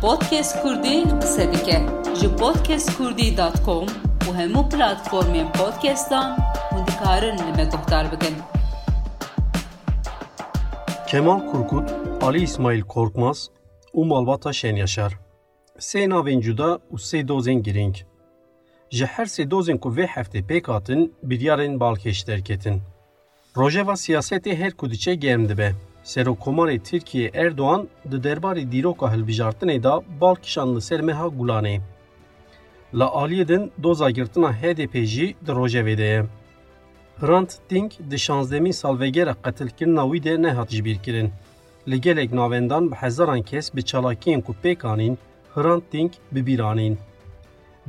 Podcast Kurdî qise dike ji podcastkurdî.com û hemû platformên podcastan hûn dikarin li me guhdar. Kemal Kurkut, Ali İsmail Korkmaz û malbata Şenyaşar. Sê navên cuda û sê dozên girîng. Ji her sê dozên ku vê heftê pêk hatin, biryarên balkêş derketin. Rojeva siyasetê her ku diçe germ dibe. Serokomarê Tirkiye Erdoğan di derbarê dîroka hilbijartinê da balkişan li ser meha Gulanê. Li aliyê din doza girtina HDP jî di rojevê de ye. Hrant Dink di şanzdemîn salvegera qetilkirina wî de nehat jibîrkirin. Li gelek navendan bi hezaran kes bi çalakiyên ku pêk anîn, Hrant Dink bibîranîn.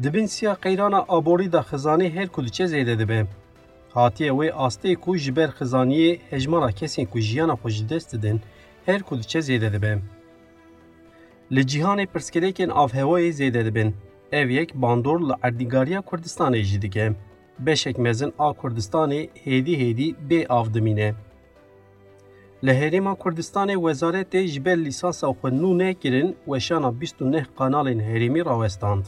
Dibin siya qeyrana aborî da xizanê her ku diçe zêde dibe. Hatiye wê astê ku ji ber xizaniyê hejmara kesên ku jiyana xwe ji dest didin, her ku diçe zêde dibe. Li cîhanê pirsgirêkên avhewayê zêde dibin. Ev yek bandor li erdîgariya Kurdistanê jî dike. Beşek mezin a Kurdistanê hêdî hêdî bê av dimîne. Li Herêma Kurdistanê wezaretê ji ber lîsansa xwe nû nekirin weşana bîst û neh kanalên herêmî rawestand.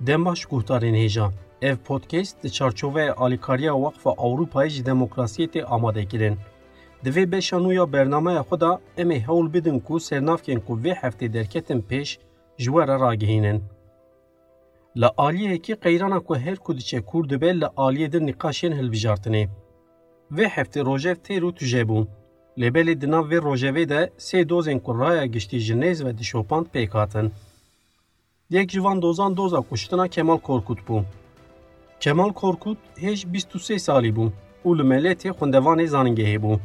Dembaş guhdarên hêja. Ev podcast di çarçoveya alîkariya Waqfa Ewropayê ji demokrasiyê tê amade kirin. Di vê beşa nû ya bernameya xwe da em ê hewl bidin ku sernavkên ku vê heftê derketin pêş ji we re ragihînin. Li aliyekî qeyrana ku her ku diçe kûr dibe li aliyê din nîqaşên hilbijartinê. Vê heftê rojev têr û tuje bû. Lêbelê di nav vê rojevê de sê dozên ku raya giştî ji ve dişopand pêk. Yek ji dozan doza kuştina Kemal Korkut bû. Kemal Korkut hêj 23 salî bû û li meletê xwendevanê zanîngehê bû.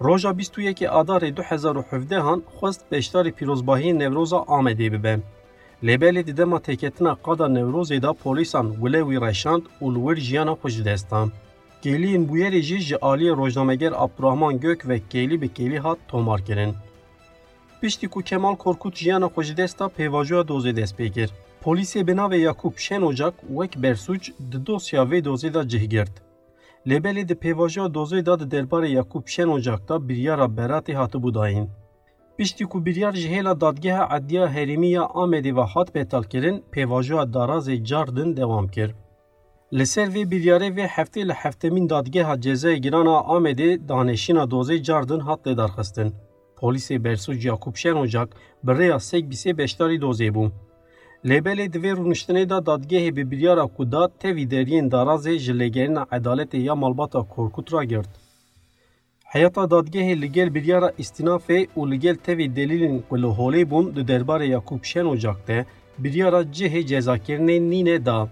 Roja 21 Adarê 2017 xwest beşdarê pîrozbahiyên Newroza Amedê bibe. Lêbelê di dema têketina qada Newrozê da polîsan wile wî reşand û li wir jiyana xwe ji destan. Kêliyên bûyerê jî ji aliyê rojnameger Abdurrahman Gök ve kêlî bi kêlî hat tomar kirin. Piştî ku Kemal Korkut jiyana xwe ji desta pêvajoya dozê dest pê kir. Polîsê bi navê Yakub Şen Ocak wek bersuç di dosya vê dozê da cih girt. Lêbelê di pêvajoya dozê da di derbarê Yakub Şen Ocak da biryara beratê hatibû dayîn. Piştî ku biryar ji hêla dadgeha Ediya Herêmî ya Amedê ve hat pêtalkirin, pêvajoya darazê Cardin dewam kir. Li ser vê biryarê vê heftê li heftemîn dadgeha cezayê girana Amedê danêşîna dozê Cardin hat lêdarxistin. Polîsê bersuc Yakub Şen Ocak bi rêya sek bîsê beşdarî dozê. Lêbelê di vê rûniştinê da dadgehê bi biryara ku da tevî deriyên darazê ji lêgerîna edaletê ya malbata Korkut ra girt. Heyata dadgehê li gel biryara îstînafê û li gel tevî delîlên ku li holê bûn di derbarê Yakub Şen Ocak de biryara cihê cezakirinê nîne da.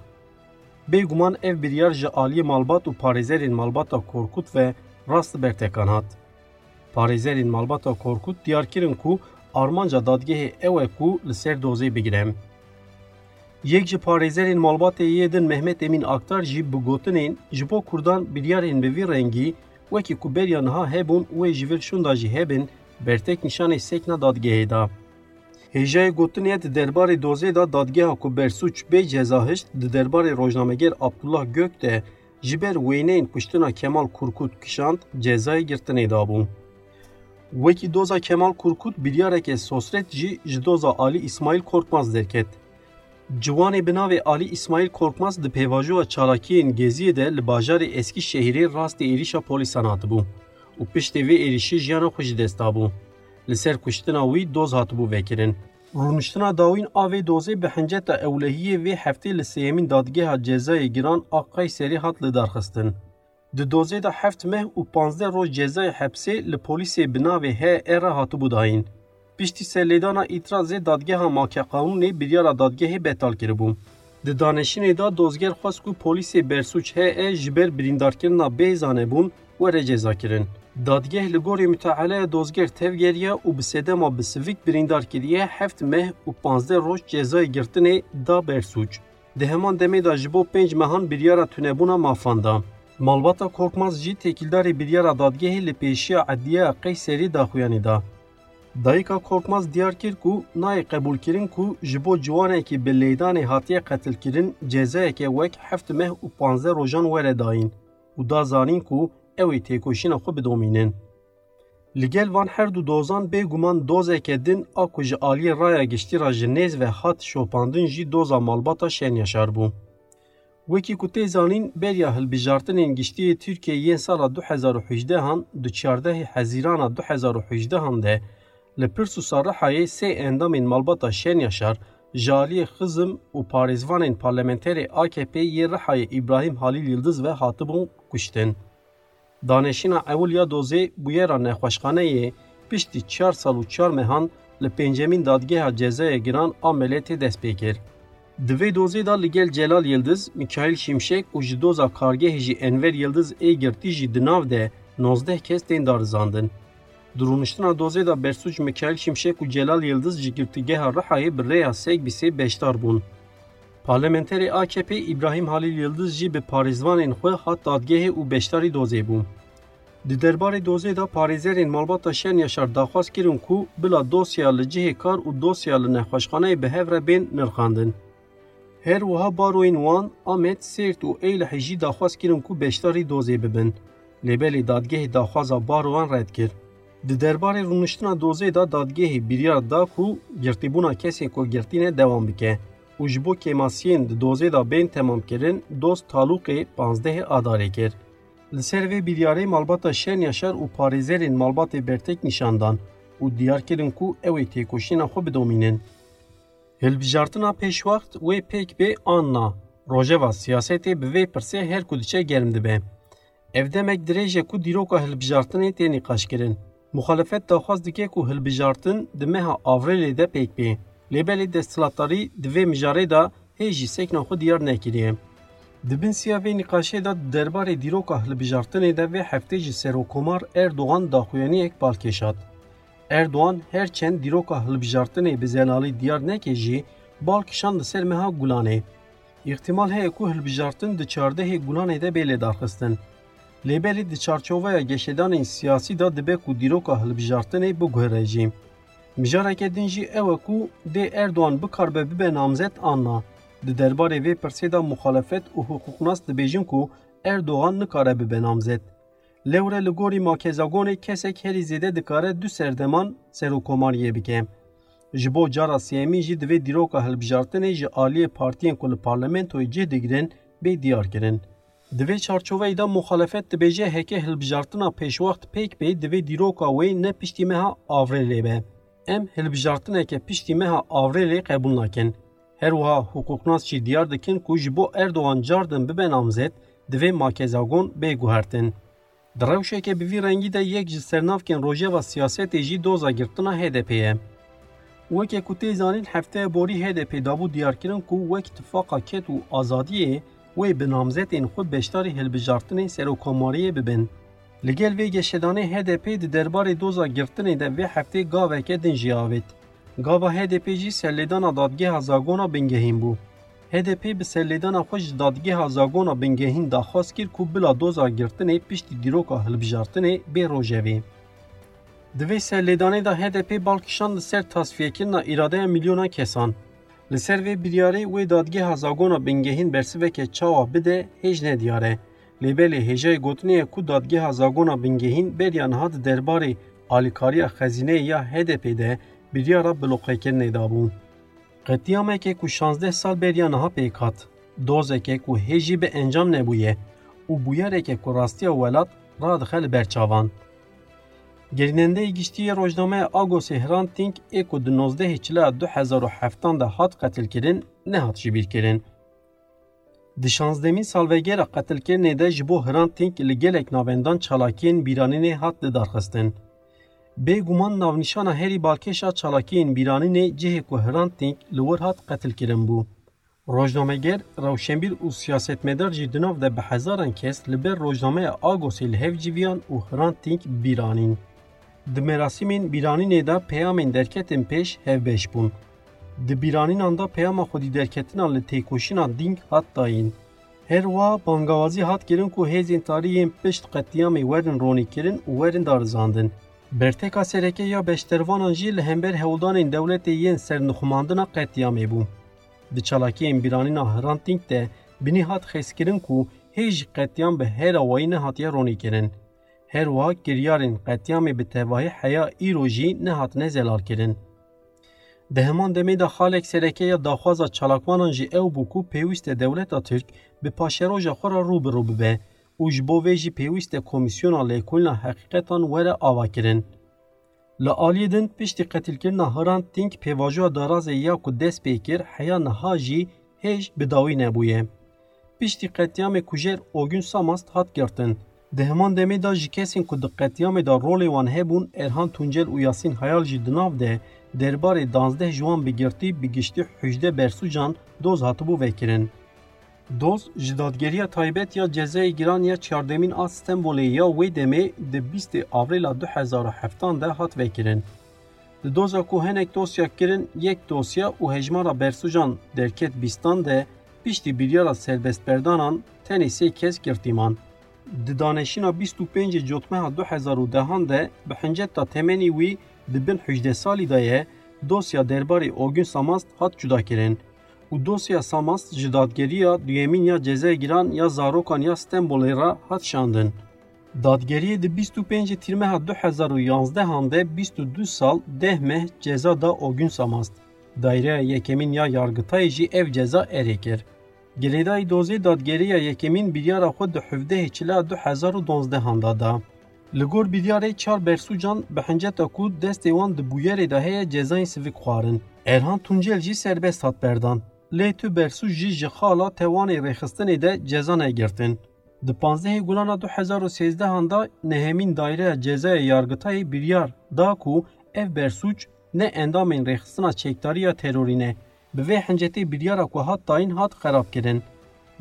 Bêguman ev biryar ji aliyê malbat û parêzerên malbata Korkut ve rast bertekan hat. Parêzerên malbata Korkut diyar kirin ku armanca dadgehê ew e ku li ser dozê bigire. Parêzerên malbatê yê din Mehmet Emin Aktar jî bi gotinên ji bo Kurdan biryarên bi vî rengî wekî ku beriya niha hebûn wê ji vir şunda jî hebin bertek nîşanê sekna dadgehê da. Hêjayê gotinê di derbarê dozê da dadgeha ku bersuç bê cezahişt di derbarê rojnameger Abdullah Gök de ji ber wêneyên kuştina Kemal Kurkut kişand cezayê girtinê dabû. Wekî doza Kemal Kurkut biryareke sosret jî ji doza Ali İsmail Korkmaz derket. جوان بناو علی اسماعیل کورکماز د پیواجو چالاکی ان گیزی ده ل بازار اسکی شهری راست ایریشا پولیسانات بو. او پشت وی ایریشی جانو خوش دستا بو. ل سر کوشتنا وی دوز هات بو وکرین رونشتنا داوین آوی دوزی به حنجت اولهی وی هفته ل سیمین دادگه ها جزای گران آقای سری هات ل درخستن. د دوزی د هفت مه او 15 روز جزای حبسی ل پولیس بناوی ه ار هات بو داین. پیشتی سلیدانا ایتراز دادگه ما که قانونی بریارا دادگه بیتال کرده بوم. د دانشین دا دوزگر خواست که پولیس برسوچ هه جبر بریندار به بیزانه بون و رجزا کرن. دادگه لگوری متعاله دوزگر تفگیریه و بسیده ما بسیفیک بریندار کریه هفت مه و پانزده روش جزای گرتنه دا برسوچ. ده همان دمه دا جبو پنج مهان بریارا تونبونا مافانده. مالباتا کورکماز جی تکیلداری بریارا دادگه لپیشی عدیه قیسری دا خویانی دا. Dayika Korkmaz diyar kir ku nayê qebûlkirin ku ji bo ciwanekî bi lêdanê hatiye qetilkirin cezayeke wek heft meh û panzdeh rojan were dayîn û da zanîn ku ew ê têkoşîna xwe bidomînin. Van her du dozan bêguman dozeke din a ku ji raya giştîra ji nêz ve hat şopandin jî doza malbata şenyaşar bû. Wekî ku tê zanîn berya hilbijartinên giştiyê Tirkiyeyê yên sala 2018 di çardehê hezîrana 2018 de li Pirsûsa Rihayê sê endamên malbata şenyaşar Jaliyê Xizm û parêzvanên parlamenterê AKP yê Rihayê İbrahim Halil Yıldız ve hatibûn kuştin. Danêşîna ewliya dozê bûyera nexweşxaneyê piştî çar sal û çar mehan li pêncemîn dadgeha cezaya giran a meletê dest pê kir. Di vê dozê da li gel Celal Yıldız, Mikail Şimşek û ji doza kargehê jî Enver Yıldız ê girtî jî di nav de 19 kes tên darizandin. Di rûniştina dozê da Bersuc Mikail Şimşek û Celal Yıldız ji girtîgeha Rihayê bi rêya sek bîsê beşdar bûn. Parlamenterê AKP İbrahim Halil Yıldız jî bi parêzvanên hat dadgehê û beşdarî dozê bû. Di derbarê dozê da parêzerên malbata şen yaşar daxwaz kirin ku bila dosya li kar û dosya li nexweşxaneyê bi hev. Her wiha baroyên wan Amet Sêrt û Eylehê jî daxwaz kirin ku beşdarî dozê bibin. Lêbelê dadgehê daxwaza barowan red kir. Di derbarê rûniştina dozê da dadgehê biryar da ku girtîbûna kesên ku girtîne dewam bike. û ji bo kemasiyên di dozê da bên temamkirin dost talûqê 15 adarê kir. Li ser vê biryarê malbata şen yaşar û parêzerên malbatê bertek nîşandan û diyar kirin ku ew ê têkoşîna xwe bidomînin. Hilbijartina pêşwaxt wê pêk bê an na. Rojeva siyasetê bi vê pirsê her ku diçe germ dibe. Ev demek dirêje ku dîroka hilbijartinê tê nîqaşkirin. Muxalefet daxwaz dike ku hilbijartin di meha avrêlê de pêk bê. Lêbelê desthilatdarî di vê mijarê da hê jî sekna xwe diyar nekiriye. Di bin siya vê nîqaşê da derbarê dîroka hilbijartinê de vê heftê ji Serokomar Erdogan daxuyaniyek balkêşat. Erdogan her çend dîroka hilbijartinê bi zelalî diyar neke jî balkişan li ser meha Gulanê. İhtimal heye ku hilbijartin di çardehê Gulanê de bê lêdarxistin. Lêbelê di çarçoveya geşedanên siyasî da dibe ku dîroka hilbijartinê biguhere jî. Mijareke din jî ew e ku dê Erdogan bikarbe bibe namzet anna. Di derbarê vê pirsê da muxalefet û hukuknas dibêjin ku Erdogan nikare bibe namzet. Lewre li gorî makezagonê kesek herî zêde dikare du serdeman serokkomariyê bike. Ji bo cara sêmî jî divê dîroka hilbijartinê ji aliyê partiyên ku li parlamentoyê cih digirin bê diyar kirin. د وی چارچوې مخالفت د بيجه هکې هلبجارتنا پېښ وخت پېک پې د دیروکا وې نه پښتمه ها اورلې به ام هلبجارتنا کې پښتمه ها اورلې قبول نکن هر وها حقوقناس چی دیار د کین کوج بو اردوغان جاردن به بنامزت د وی ماکزاګون به ګوهرتن که شه کې به د یک جسترناف کن روژه و سیاست ایجی دوزا ګرتنا هدپې وکه کوتې ځانین هفته بوري هدپې دابو دیار کین کو وکه اتفاقا کېتو آزادیه. وی به نامزد این خود بشتاری هل این سر و کماری ببین. لگل وی گشدانی هده درباره دربار دوزا گفتنی ده وی حفته گاوه که دن جیاوید. گاوه هده پی جی سلیدان دادگی ها زاگونا بینگهین بو. هده پی به سلیدان خوش دادگی ها زاگونا بینگهین دا خواست کر که بلا دوزا گفتنی پیش دی گروکا بی رو جوی. دوی سلیدانه دا هده پی بالکشان سر تصفیه کرنا اراده میلیونان کسان. لسر وی بریاره وی دادگی هزاگونا بینگهین برسوه که چاوا بده هیچ دیاره. لیبل هیجای گوتنه کو دادگی هزاگونا بینگهین بریان هاد درباره آلیکاری خزینه یا هده پیده بریارا بلوقه کرنه دابون. قطیامه که کو شانزده سال بریان ها پیکات. دوزه که کو هیجی به انجام نبویه. او بویاره که کو راستی ولاد راد خل برچاوان. Gerînendeyê giştiyê rojnameya Agosê Hrant Dînk ê ku di 19 çila 2007 de hat qetilkirin nehat jî bîrkirin. Di şanzdemîn salvegera qetilkirinê de ji bo Hrant Dînk li gelek navendan çalakiyên bîranînê hat lidarxistin. Bêguman navnîşana herî balkêşa çalakiyên bîranînê cihê ku Hrant Dînk li wir hat qetilkirin bû. Rojnameger, rewşenbîr û siyasetmedar jî di nav de bi hezaran kes li ber rojnameya Agosê li hev civiyan û Hrant. Di merasîmên bîranînê de peyamên derketin pêş hevbeş bûn. Di bîranînan da peyama xwedî derketina li têkoşîna dînk hat dayîn. Her wiha bangawazî hat kirin ku hêzên tarîyên pişt qetiyamê werin ronîkirin û werin darizandin. Berteka sereke ya beştervanan jî li hember hewldanên dewletê yên sernixumandina qetiyamê bû. Di çalakiyên bîranîna Hrant Dînk de binî hat xeskirin ku hêj qetiyan bi hera wayî nehatiye ronîkirin. Her wa giryarên qetiyamê bi tevahî heya îro jî nehatine zelal kirin. Di heman demê de xalek serekeya daxwaza çalakvanan jî ew bû ku pêwîst e dewleta Tirk bi paşeroja xwe re rû bi rû bibe û ji bo vê jî pêwîst e Komîsyona Lêkolîna Heqîqetan were avakirin. Li aliyê din piştî qetilkirina Hrant Dînk pêvajoya darazê ya ku dest pê kir heya niha jî hêj bi dawî nebûye. Piştî qetiyamê ku jêr Ogün Samast hat girtin. Di heman demê de ji kesên ku di qetiyamê de rolê wan hebûn Erhan Tuncel û Yasîn Hayal jî di nav de derbarê danzdeh ji wan bigirtî bi giştî hûjde bersûcan doz hatibû vekirin. Doz ji dadgeriya taybet ya cezayê giran ya çardemîn a Stenbolê ya wê demê di bîstê avrêla 2007 de hat vekirin. Di doza ku hinek dosya kirin yek dosya û hejmara bersûcan derket bîstan de piştî biryara serbestberdanan tenê sê kes girtîman. Di danêşîna 25 cotmeha 2010 de bi hinceta temenî wî di bin hûjde salî de ye dosya derbarê Ogün Samast hat cuda kirin. û dosya Samast ji dadgeriya duyemîn ya cezayê giran ya zarokan ya Stenbolê re hat şandin. Dadgeriyê di 25 tîrmeha 2011 de 22 sal 10 meh ceza da Ogün Samast. Dayreya yekemîn ya yargıtayê jî ev ceza erê Girêdayî dozê dadgeriya yekemîn biryara xwe di hevdehê çila 2012 da da. Li gor biryarê çar bersûcan bi hinceta ku destê wan di bûyerê de heye cezayên sivik xwarin. Erhan Tuncel jî serbest hat berdan. Lê tu bersûc jî ji xala tewanê rêxistinê de ceza negirtin. Di 15 gulana 2013 da nehemîn dayreya cezaya yargıtayê biryar da ku ev bersûc ne endamên rêxistina çektariya terorî به وی حنجتی بریارا که هات تاین هات خراب کردن.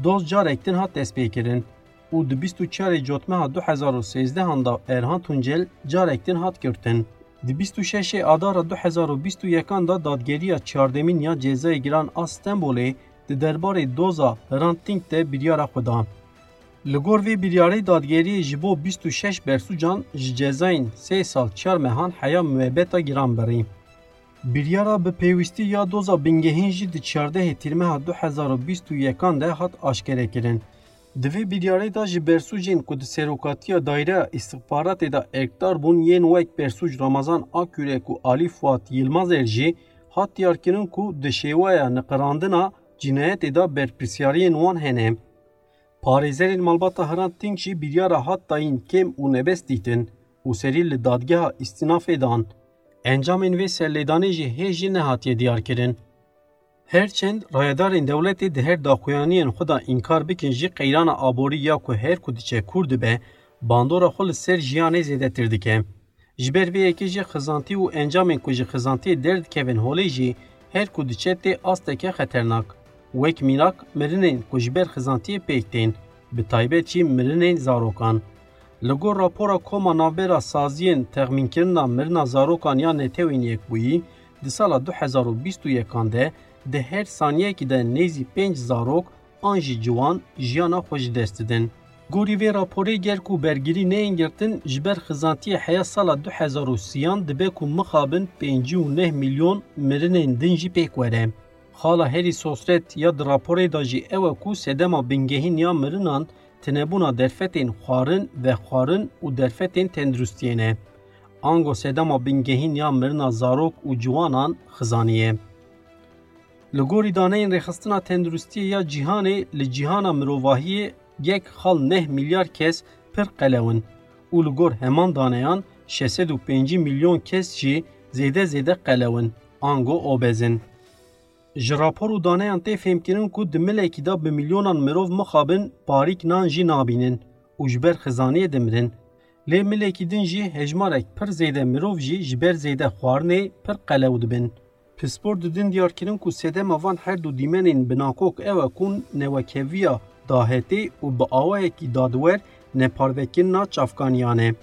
دوز جارکتن هات تسبیه کردن. او دو بیست و چار جوتمه ها دو هزار و سیزده هنده ارهان تونجل جارکتن هات کردن. و 26 آدار 2021 دا دادگیری چاردمین یا جزای گران آستنبولی دو دربار دوزا رانتینگ ده بریارا خدا. لگور وی بریاری دادگیری جبو 26 برسو جان جزاین سه سال چار مهان حیا موبتا گران بریم. Biryara bi pêwîstî ya doza bingehîn jî di çardehê tîrmeha 2021 de hat aşkerekirin. Di vê biryarê de ji bersûcên ku di serokatiya dayreya istixbaratê de ekdar bûn yên wek bersûc Ramazan Akürek û Alî Fuat Yilmazer jî hat diyarkirin ku di şêweya niqirandina cinayetê de berpirsyariyên wan hene. Parêzerên malbata Hrant Dînk jî biryara hat dayîn kêm û nebest dîtin û serî li dadgeha îstînafê dan. انجام وی سلیدانی جی هیچ نهاتی دیار کرن. هرچند رایدار این دولتی ده هر داخویانین خدا انکار بکن جی قیران آبوری یا که هر کدیچه کرد به باندورا خل سر جیانه زیده تردکه. جبر وی اکی جی خزانتی و انجامین که جی خزانتی درد کهوین هولی جی هر کدیچه تی آستکه خطرناک. وک میناک مرنین که جبر خزانتی پیکتین. به تایبه چی مرنین زاروکان. Zarokan. Li gor rapora koma navbera saziyên texmînkirina mirina zarokan ya netewên yekbûyî, di sala 2021 de di her saniyekî de nêzî pênc zarok an jî ciwan jiyana xwe ji dest didin. Gorî vê raporê ger ku bergirî neyên girtin ji ber xizantiyê heya sala 2030 dibe ku mixabin 5 milyon mirinên din jî pêk were. Xala herî sosret ya di raporê da jî ew e ku sedema bingehîn ya mirinan tinebûna derfetên xwarin ve xwarin û derfetên tenduristiyê. Ango sedema bingehîn ya mirina zarok û ciwanan xizaniye. Li gorî daneyên rêxistina tenduristiyê ya cîhanê li cîhana mirovahiyê yek xal neh milyar kes pir qelewin û li gor heman daneyan 605 milyon kes jî zêde zêde qelewin ango obezin. Ji rapor û daneyan tê fêmkirin ku di milekî da bi milyonan mirov mixabin parîk nan jî nabînin û ji ber xizaniyê dimirin. Lê milekî din jî hejmarek pir zêde mirov jî ji ber zêde xwarinê pir qelew dibin. Pispor didin diyarkirin ku sedema van her du dîmenên binakok ew e kun newekeviya dahetê û bi awayekî dadwer neparvekirina çavkaniyan e.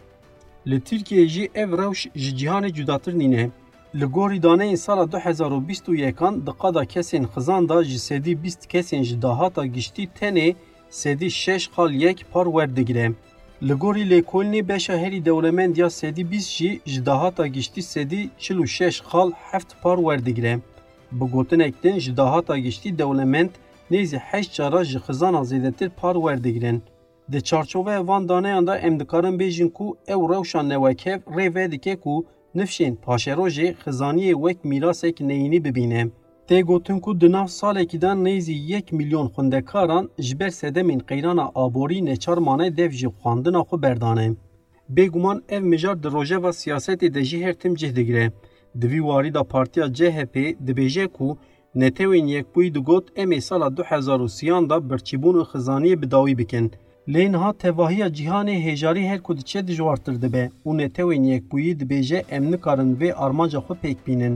Li Tirkiye jî ev rewş ji cîhanê cudatir nîne. Li gorî daneyên sala 2021 di qada kesên xizan da ji sedî 20 kesên ji dahata giştî tenê sedî şeş xal yek par werdigire. Li gorî lêkolînê beşa herî dewlemend ya sedî bîst jî ji dahata giştî sedî çil û şeş xal heft par werdigire. Bi gotinek din ji dahata giştî dewlemend nêzî heşt cara ji xizana zêdetir par werdigirin. Di çarçoveya van daneyan da em dikarin bêjin ku ew rewşa newekev rê ve dike ku nifşên paşerojê xizaniyê wek mîrasek neyînî bibîne. Tê gotin ku di nav salekî de nêzî yek milyon xwendekaran ji ber sedemên qeyrana aborî neçar mane dev ji xwandina xwe berdane. Bêguman ev mijar di rojeva siyasetê de jî her tim cih digire. Di vî warî da partiya CHP dibêje ku netewên yekbûyî digot em ê sala 2030 da birçîbûn û xizaniyê bi dawî bikin. Lê niha tevahiya cîhanê hêjarî her ku diçe dijwartir dibe û netewên yekbûyî dibêje em nikarin vê armanca xwe pêk bînin.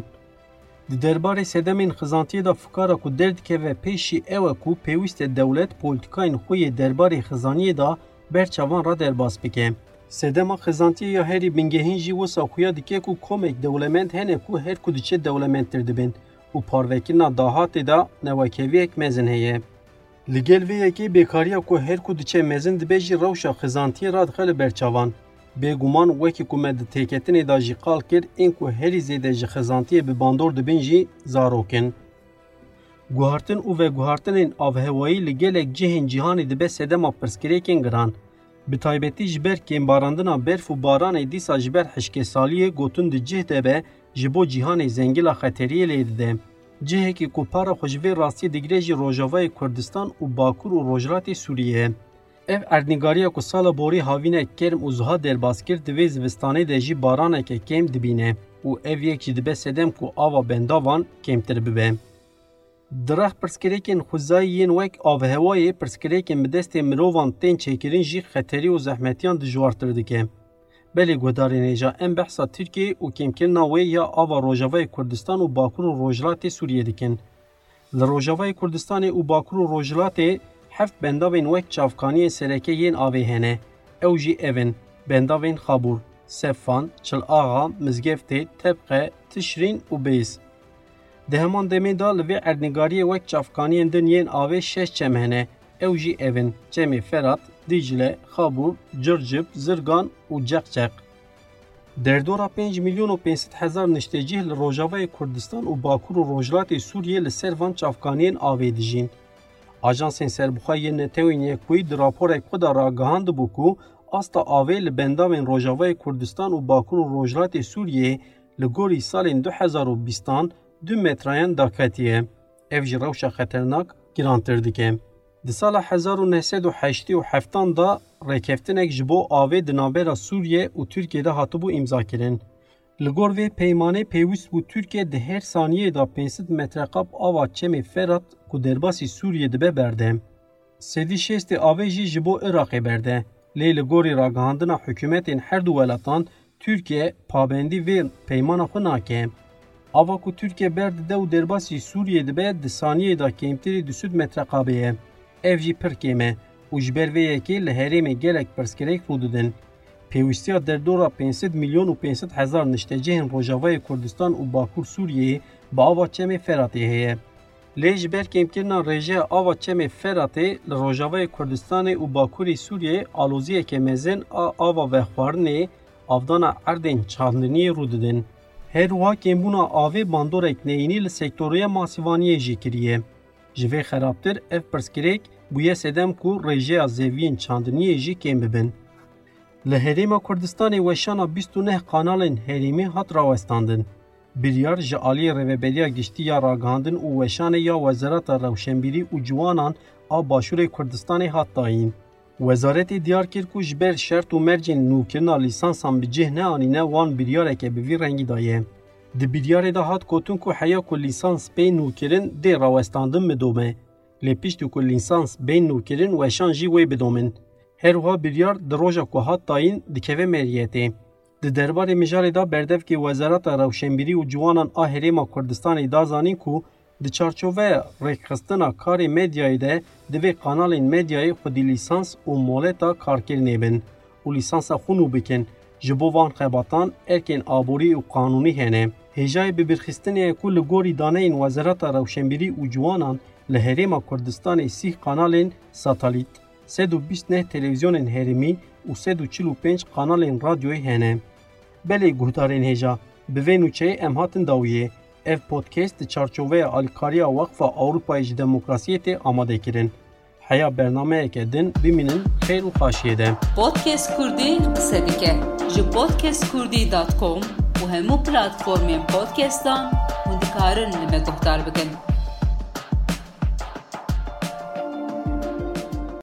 Di derbarê sedemên xizantiyê da fikara ku derdikeve pêşî ew e ku pêwîst e dewlet polîtikayên xwe yê derbarê xizaniyê da berçavan ra derbas bike. Sedema xizantiyê ya herî bingehîn jî wisa xuya dike ku komek dewlemend hene ku her ku diçe dewlementtir dibin û parvekirina dahatê da newekeviyek mezin heye. Li gel vê yekê bêkariya ku her ku diçe mezin dibe jî rewşa xizantiyê ra dixe li berçavan. Bêguman wekî ku me di têketinê da jî qal kir ên ku herî zêde ji xizantiyê bi bandor dibin jî zarokin. Guhartin û veguhartinên avhewayî li gelek cihên cîhanê dibe sedema pirsgirêkên giran. Bi taybetî ji ber kêmbarandina berf û baranê dîsa ji ber hişkesaliyê gotin di cih de be ji bo cîhanê zengila xeteriyê lê dide. Cihekî ku para xwe ji vê rastiyê digire jî Rojavayê Kurdistan û Bakur û Rojhilatê Sûriye. Ev erdnîgariya ku sala borî havînek kerm û ziha derbas kir di vê zivistanê de jî baraneke kêm dibîne û ev yek jî dibe sedem ku ava bendavan kêmtir bibe. Direh pirsgirêkên xwezayî yên wek avhewayê pirsgirêkên bi destê mirovan tên çêkirin jî xeterî û zehmetiyan dijwartir dike. بلی گودارین ایجا ام بحثا ترکیه و کمکرنا وی یا آوا روژاوای کردستان و باکور و روژلات سوریه دکن. لروژاوای کردستان و باکور و روژلات هفت بنداوین وک چافکانی سرکه یین آوی هنه. أو جی اون، بنداوین خابور، سفان، چل آغا، مزگفته، تبقه، تشرین و بیز. دهمان دمی لوی اردنگاری وک چافکانی اندن یین آوی شش چمهنه. أو جی اون، چمی فرات، jî ev in: Cemê Ferat, Dicle, Xabûr, Circib, Zirgan û Ceqceq. Derdora 5 milyon û 500 hezar niştecih li Rojavayê Kurdistan û Bakur û Rojhilatê Sûriye li ser van çavkaniyên avê dijîn. Ajansên serbixwe netewên yekbûyî di raporek xwe da ragihand bû ku asta avê li bendavên Rojavayê Kurdistan û Bakur û Rojhilatê Sûriyê li gorî salên 2020 du metrayan daketiye. Ev ji rewşa xeternak girantir dike. Di sala 1987 da rêkeftinek ji bo avê di navbera Sûriye û Tirkiye de hatibû imzakirin. Li gor vê peymanê pêwîst bû Tirkiye di her saniyê da 500 metreqab ava çemê Ferat ku derbasî Sûriye dibe berde. Sedî şêstê avê jî ji bo Iraqê berde. Lê li gorî ragihandina hikûmetên her du welatan Tirkiye pabendî vê peymana xwe nake. Ava ku Tirkiye berdide û derbasî Sûriye dibe di saniyê da kêmtirî di süd metreqabê ye. Ev jî pir kêm e û ji ber vê yekê li herêmê gelek pirsgirêk rû didin. Pêwîstiya derdora 500 milyon û 500 hezar niştecihên Rojavayê Kurdistan û Bakur Sûriyeyê bi ava çemê Feratê heye. Lê ji ber kêmkirina rêjeya ava çemê Feratê li Rojavayê Kurdistanê û Bakurê Sûriyê aloziyeke mezin a ava vexwarinê avdana erdên çandiniyê rû didin. Her wiha kêmbûna avê bandorek neyînî li sektoriya masîvaniyê jî kiriye. Ji vê xerabtir ev pirsgirêk bûye sedem ku rêjeya zeviyên çandiniyê jî kêm bibin. Li Herêma Kurdistanê weşana 29 kanalên herêmî hat rawestandin. Biryar ji aliyê Rêveberiya Giştî ya ragihandin û weşanê ya Wezareta Rewşenbîrî û Ciwanan a Başûrê Kurdistanê hat dayîn. Wezaretê diyar kir ku ji ber şert û mercên nûkirina lîsansan bi cih neanîne wan biryareke bi vî rengî daye. Di biryarê de hat gotin ku heya ku lîsans pê nûkirin dê rawestandin midome. Lê piştî ku lîsans bên nûkirin weşan jî wê bidomin. Her wiha biryar di roja ku hat dayîn dikeve meriyetê. Di derbarê mijarê da berdevkê Wezareta Rewşenbîrî û Ciwanan a Herêma Kurdistanê da zanîn ku di çarçoveya rêkxistina karê medyayê de divê kanalên medyayê xwedî lîsans û moleta karkirinê bin û lîsansa xwe nû bikin ji bo van xebatan erkên aborî û qanûnî hene. هیجای به برخستنی کل گوری دانین وزارت روشنبیری و جوانان لهریم کردستان سی کانالین ساتالیت 129 تلویزیون هرمی و 145 کانالین رادیوی هنه. بله گهدارین هیجا به وینوچه امهاتن داویه ev podcast çarçoveye alkariya vakfa Avrupa'yı ji demokrasiyete amade kirin. Heya bernameyeke din biminin xeyr û xaşiyê de. Podcast Kurdî qise dike. Ji podcastkurdî.com u hemu platformën podcast'tan mund të karën në me tohtar bëkën.